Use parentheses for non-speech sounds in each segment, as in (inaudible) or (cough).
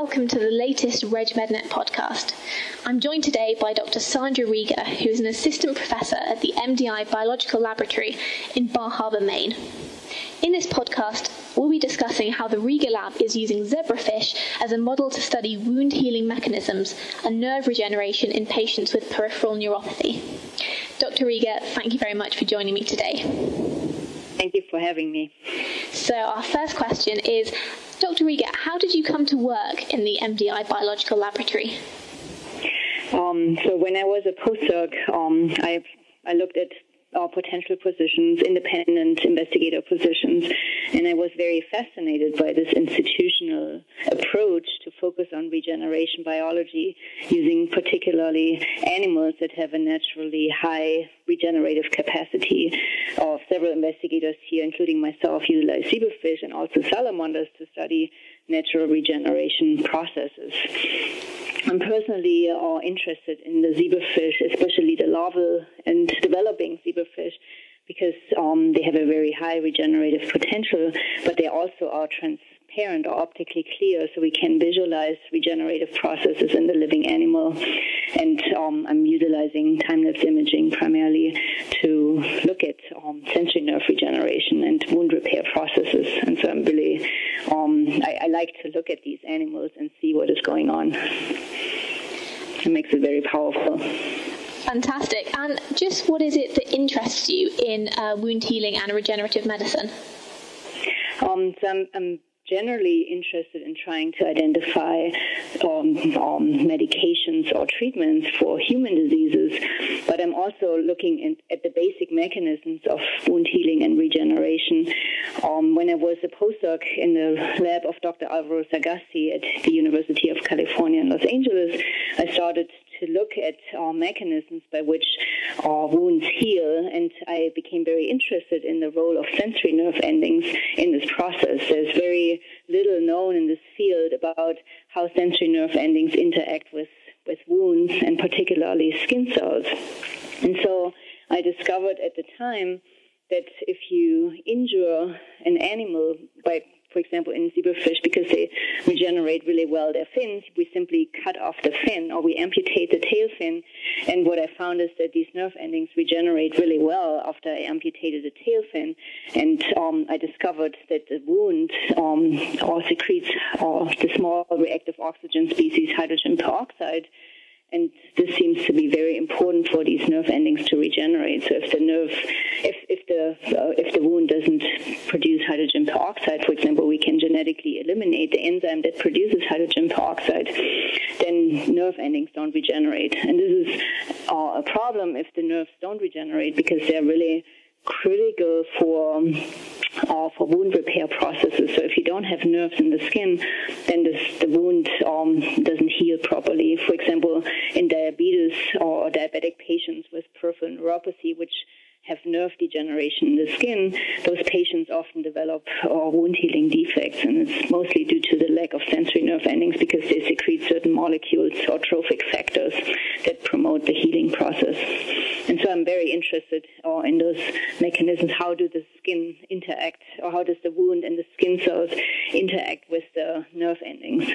welcome to the latest RegMedNet podcast. I'm joined today by Dr. Sandra Rieger, who is an assistant professor at the MDI Biological Laboratory in Bar Harbor, Maine. In this podcast, we'll be discussing how the Rieger Lab is using zebrafish as a model to study wound healing mechanisms and nerve regeneration in patients with peripheral neuropathy. Dr. Rieger, thank you very much for joining me today. Thank you for having me. So, our first question is Dr. Rieger, how did you come to work in the MDI Biological Laboratory? Um, so, when I was a postdoc, um, I, I looked at uh, potential positions, independent investigator positions. And I was very fascinated by this institutional approach to focus on regeneration biology using particularly animals that have a naturally high regenerative capacity. Uh, several investigators here, including myself, utilize zebrafish and also salamanders to study natural regeneration processes. I'm personally uh, interested in the zebrafish, especially the larval and developing zebrafish, because um, they have a very high regenerative potential, but they also are transparent or optically clear, so we can visualize regenerative processes in the living animal. And um, I'm utilizing time-lapse imaging primarily to look at um, sensory nerve regeneration and wound repair processes. And so I'm really, um, I, I like to look at these animals and see what is going on. It makes it very powerful. Fantastic. And just what is it that interests you in uh, wound healing and regenerative medicine? Um, so I'm, I'm generally interested in trying to identify um, um, medications or treatments for human diseases, but I'm also looking in, at the basic mechanisms of wound healing and regeneration. Um, when I was a postdoc in the lab of Dr. Alvaro Sagasti at the University of California in Los Angeles, I started to look at uh, mechanisms by which uh, wounds heal, and I became very interested in the role of sensory nerve endings in this process. There's very little known in this field about how sensory nerve endings interact with, with wounds and particularly skin cells. And so I discovered at the time that if you injure an animal by for example, in zebrafish, because they regenerate really well their fins, we simply cut off the fin or we amputate the tail fin. And what I found is that these nerve endings regenerate really well after I amputated the tail fin. And um, I discovered that the wound um, or secretes the small reactive oxygen species hydrogen peroxide and this seems to be very important for these nerve endings to regenerate. So if the nerve, if, if the uh, if the wound doesn't produce hydrogen peroxide, for example, genetically eliminate the enzyme that produces hydrogen peroxide, then nerve endings don't regenerate. And this is uh, a problem if the nerves don't regenerate because they're really critical for uh, for wound repair processes. So if you don't have nerves in the skin, then this, the wound um, doesn't heal properly. For example, in diabetes or diabetic patients with peripheral neuropathy, which have nerve degeneration in the skin, those patients often develop uh, wound healing defects, and it's mostly due to the lack of sensory nerve endings because they secrete certain molecules or trophic factors that promote the healing process. And so I'm very interested uh, in those mechanisms. How do the skin interact, or how does the wound and the skin cells interact with the nerve endings?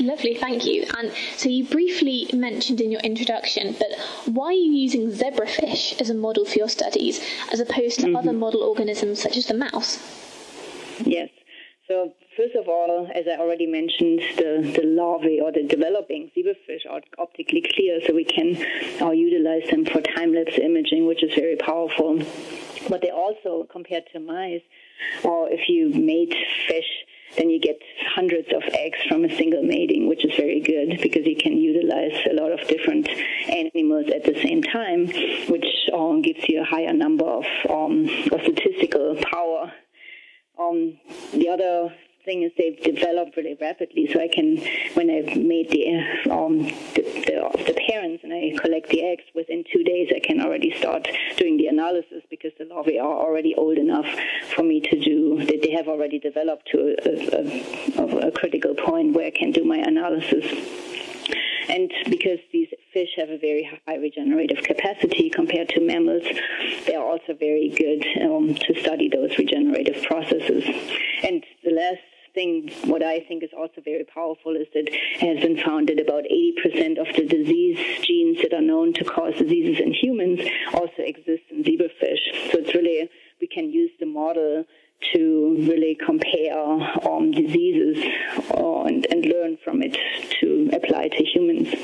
Lovely, thank you. And so you briefly mentioned in your introduction, but why are you using zebrafish as a model for your studies as opposed to mm-hmm. other model organisms such as the mouse? Yes. So first of all, as I already mentioned, the, the larvae or the developing zebrafish are optically clear, so we can uh, utilize them for time-lapse imaging, which is very powerful. But they also, compared to mice, or if you mate fish then you get hundreds of eggs from a single mating, which is very good because you can utilize a lot of different animals at the same time, which um, gives you a higher number of, um, of statistical power. Um, the other thing is they've developed really rapidly. So I can, when I've made the, um, the, the, the, parents and I collect the eggs, within two days I can already start doing the analysis because the larvae are already old enough for me to do, they, they have already developed to a, a, a critical point where I can do my analysis. And because these fish have a very high regenerative capacity compared to mammals, they are also very good um, to study those regenerative processes. And the last thing, what I think is also very powerful is that it has been found that about 80% of the disease genes that are known to cause diseases in humans also exist in zebrafish. So it's really, we can use the model to really compare um, diseases uh, and, and learn from it to apply to humans.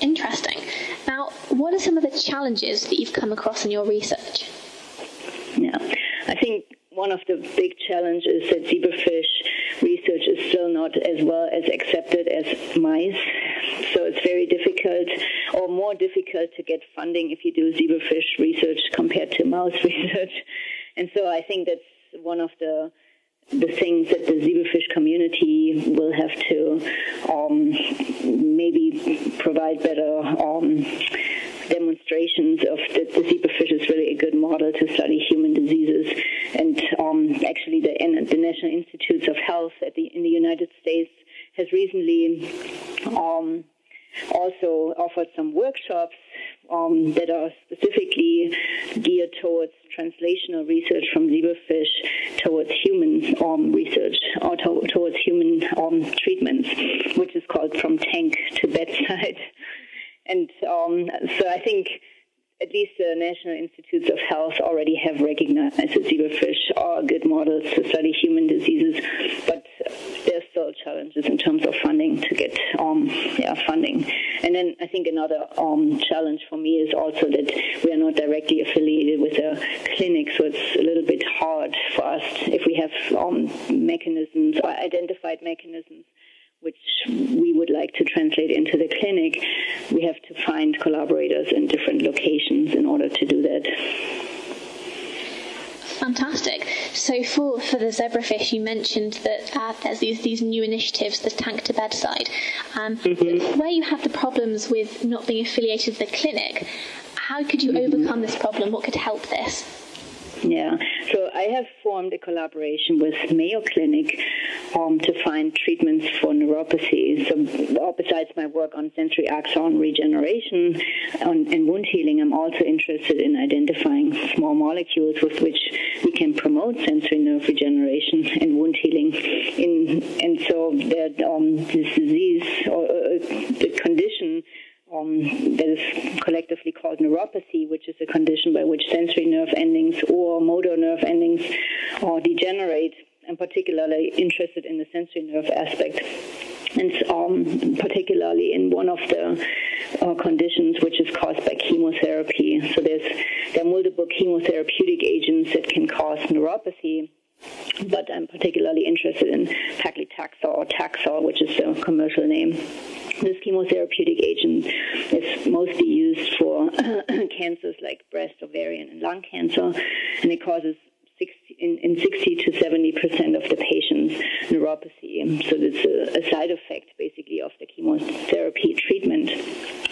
Interesting. Now, what are some of the challenges that you've come across in your research? Yeah, I think one of the big challenges is that zebrafish research is still not as well as accepted as mice. So it's very difficult or more difficult to get funding if you do zebrafish research compared to mouse (laughs) research. And so I think that's one of the the things that the zebrafish community will have to um, maybe provide better um, demonstrations of that the zebrafish is really a good model to study human diseases. And um, actually, the, the National Institutes of Health the, in the United States has recently um, also offered some workshops um, that are specifically geared towards translational research from zebrafish towards human um, research or to- towards human um, treatments, which is called From Tank to Bedside. (laughs) And um, so I think at least the National Institutes of Health already have recognized that zebrafish are good models to study human diseases, but there's still challenges in terms of funding to get um, yeah, funding. And then I think another um, challenge for me is also that we are not directly affiliated with a clinic, so it's a little bit hard for us if we have um, mechanisms or identified mechanisms which we would like to translate into the clinic, we have to find collaborators in different locations order to do that. Fantastic. So for, for the zebrafish, you mentioned that uh, there's these, these new initiatives, the tank to bedside. Um, mm-hmm. Where you have the problems with not being affiliated with the clinic, how could you mm-hmm. overcome this problem? What could help this? Yeah, so I have formed a collaboration with Mayo Clinic um, to find treatments for neuropathy. So, besides my work on sensory axon regeneration on, and wound healing, I'm also interested in identifying small molecules with which we can promote sensory nerve regeneration and wound healing. In, and so, that um, this disease or uh, the condition um, that is collectively called neuropathy, which is a condition by which sensory nerve endings or motor nerve endings uh, degenerate. I'm particularly interested in the sensory nerve aspect, and um, particularly in one of the uh, conditions which is caused by chemotherapy. So there's there are multiple chemotherapeutic agents that can cause neuropathy but I'm particularly interested in paclitaxel or Taxol, which is the commercial name. This chemotherapeutic agent is mostly used for (coughs) cancers like breast, ovarian, and lung cancer, and it causes 60, in, in 60 to 70 percent of the patients neuropathy. So it's a, a, side effect, basically, of the chemotherapy treatment,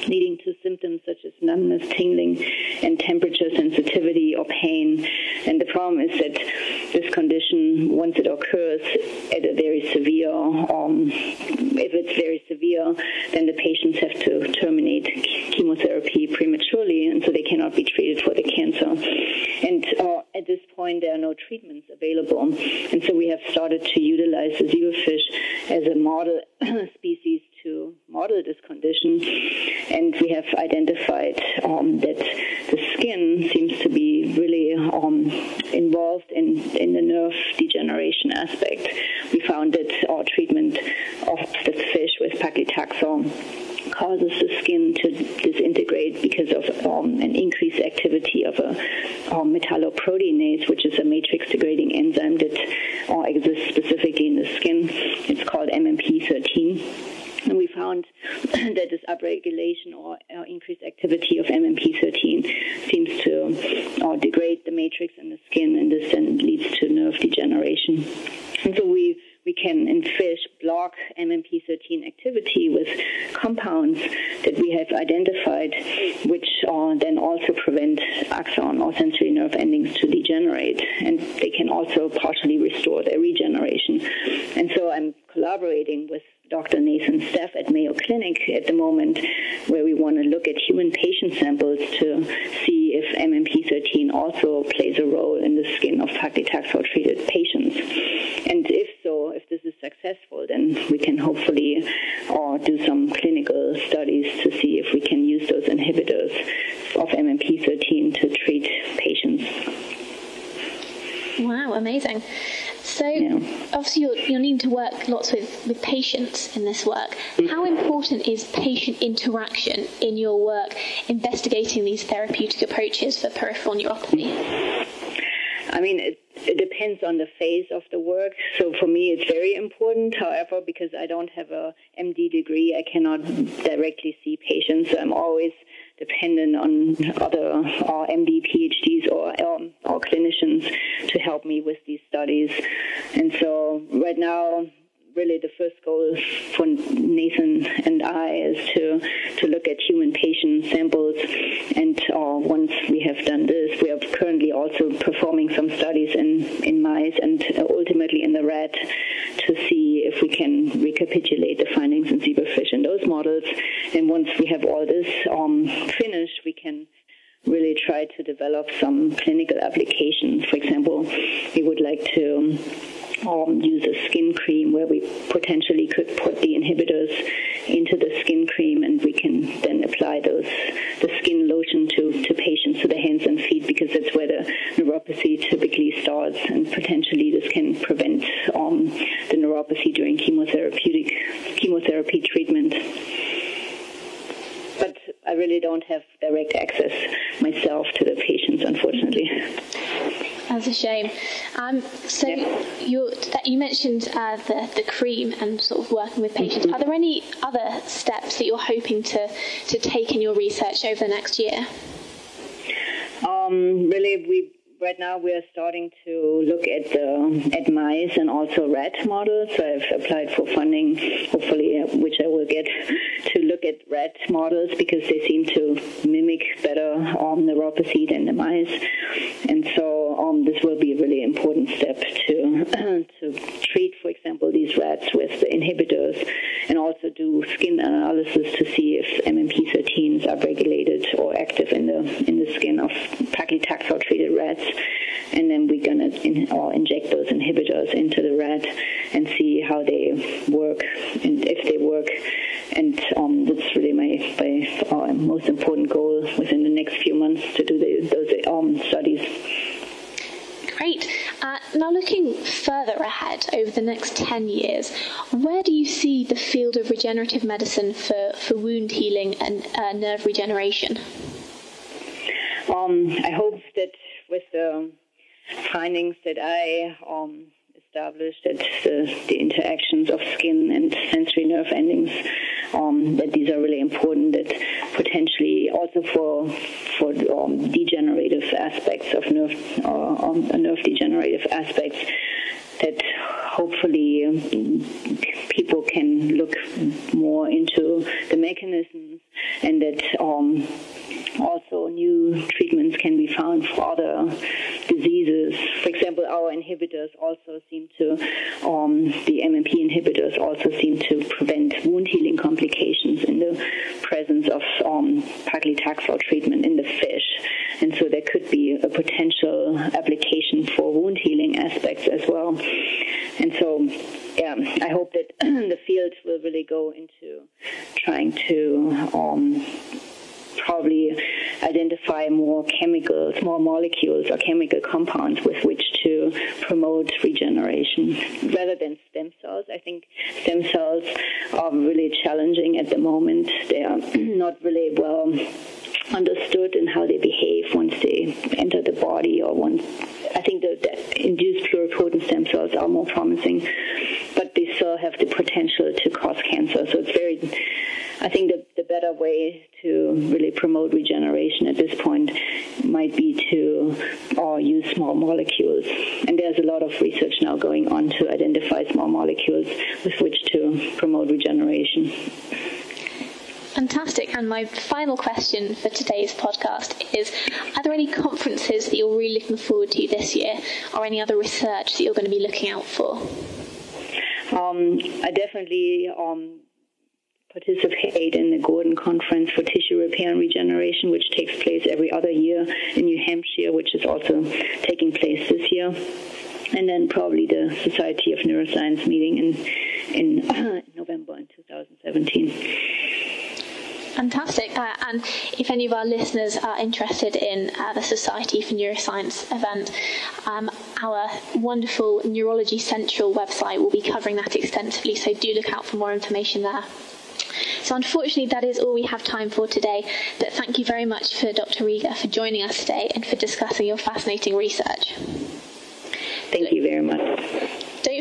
leading to symptoms such as numbness, tingling, and temperature sensitivity or pain. And the problem is that this condition, once it occurs at a very severe, um, if it's very severe, then the patients have to terminate chemotherapy prematurely, and so they cannot be treated for the cancer. And uh, point, there are no treatments available. And so we have started to utilize the zebrafish as a model (coughs) species to model this condition. And we have identified um, that the skin seems to be really um, involved in, in the nerve degeneration aspect. We found that our treatment of the fish with paclitaxel causes the skin to disintegrate because of um, an increased activity of a um, metalloproteinase, which is a matrix degrading enzyme that uh, exists specifically in the skin. It's called MMP13. And we found (clears throat) that this upregulation or uh, increased activity of MMP13 seems to uh, degrade the matrix in the skin, and this then leads to nerve degeneration. And so we we can in fish block MMP13 activity with compounds that we have identified, which uh, then also prevent axon or sensory nerve endings to degenerate, and they can also partially restore their regeneration. And so I'm collaborating with Dr. Nathan Staff at Mayo Clinic at the moment, where we want to look at human patient samples to see if MMP13 also plays a role in the skin of paclitaxel treated patients. And if so, if this is successful, then we can hopefully uh, do some clinical studies to see if we can use those inhibitors of MMP13 to treat patients. Wow, amazing. So yeah. obviously you're, you're needing to work lots with, with patients in this work. How important is patient interaction in your work investigating these therapeutic approaches for peripheral neuropathy? I mean, it, it depends on the phase of the work. So for me, it's very important. However, because I don't have a MD degree, I cannot directly see patients. I'm always dependent on other or MD, PhDs, or, or, or clinicians to help me with these studies. And so right now, really the first goal for Nathan and I is to to look at human patient samples. And uh, once we have done this, we are currently also performing some mice and ultimately in the rat to see if we can recapitulate the findings in zebrafish in those models. And once we have all this um, finished, we can really try to develop some clinical applications. For example, we would like to um, use a skin cream where we potentially could put the inhibitors into the skin cream and we can then apply those the skin lotion to, to patients to the hands and feet because that's where the neuropathy and potentially this can prevent um, the neuropathy during chemotherapeutic chemotherapy treatment but I really don't have direct access myself to the patients, unfortunately. That's a shame. Um, so yeah. you you mentioned uh, the the cream and sort of working with patients. Mm-hmm. Are there any other steps that you're hoping to to take in your research over the next year? Um, really, we right now we are starting to look at the at mice and also rat models. I've applied for funding, hopefully, uh, which I will get, (laughs) to look at rat models because they seem to mimic better um, neuropathy than the mice. And so um, this will be a really important step to (clears throat) to treat, for example, these rats with the inhibitors, and also do skin analysis to see if MMP13s are regulated or active in the in the skin of paclitaxel treated rats and then we're to in, inject those inhibitors into the rat and see how they work and if they work. And um, that's really my, my uh, most important goal within the next few months to do the, those um, studies. Great. Uh, now, looking further ahead over the next 10 years, where do you see the field of regenerative medicine for, for wound healing and uh, nerve regeneration? Um, I hope that with the findings that I um, established that the, the, interactions of skin and sensory nerve endings um, that these are really important that potentially also for for um, degenerative aspects of nerve uh, um, nerve degenerative aspects that hopefully um, people can look more into the mechanisms and that um, also new treatments can be found for other diseases. Our inhibitors also seem to, um, the MMP inhibitors also seem to prevent wound healing complications in the presence of um, paclitaxel treatment in the fish. And so there could be a potential application for wound healing aspects as well. And so, yeah, I hope that (clears throat) the field will really go into trying to um, probably identify more chemicals, more molecules or chemical compounds with which promote regeneration rather than stem cells. I think stem cells are really challenging at the moment. They are (clears throat) not really well understood and how they behave once they enter the body or once I think the, the induced pluripotent stem cells are more promising, but they still have the potential to cause cancer. So it's very I think the, the better way to really promote regeneration at this point might be to uh, use small molecules. And there's a lot of research now going on to identify small molecules with which to promote regeneration. Fantastic. And my final question for today's podcast is Are there any conferences that you're really looking forward to this year, or any other research that you're going to be looking out for? Um, I definitely um, participate in the Gordon Conference for Tissue Repair and Regeneration, which takes place every other year in New Hampshire, which is also taking place this year. and then probably the Society of Neuroscience meeting in in (clears throat) November in 2017. Fantastic. Uh, and if any of our listeners are interested in uh, the Society for Neuroscience event, um, our wonderful Neurology Central website will be covering that extensively, so do look out for more information there. So, unfortunately, that is all we have time for today. But thank you very much for Dr. Rieger for joining us today and for discussing your fascinating research. Thank you very much.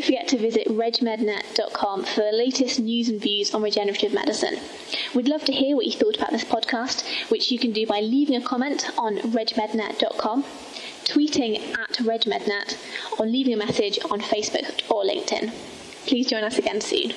Don't forget to visit regmednet.com for the latest news and views on regenerative medicine. We'd love to hear what you thought about this podcast, which you can do by leaving a comment on regmednet.com, tweeting at regmednet, or leaving a message on Facebook or LinkedIn. Please join us again soon.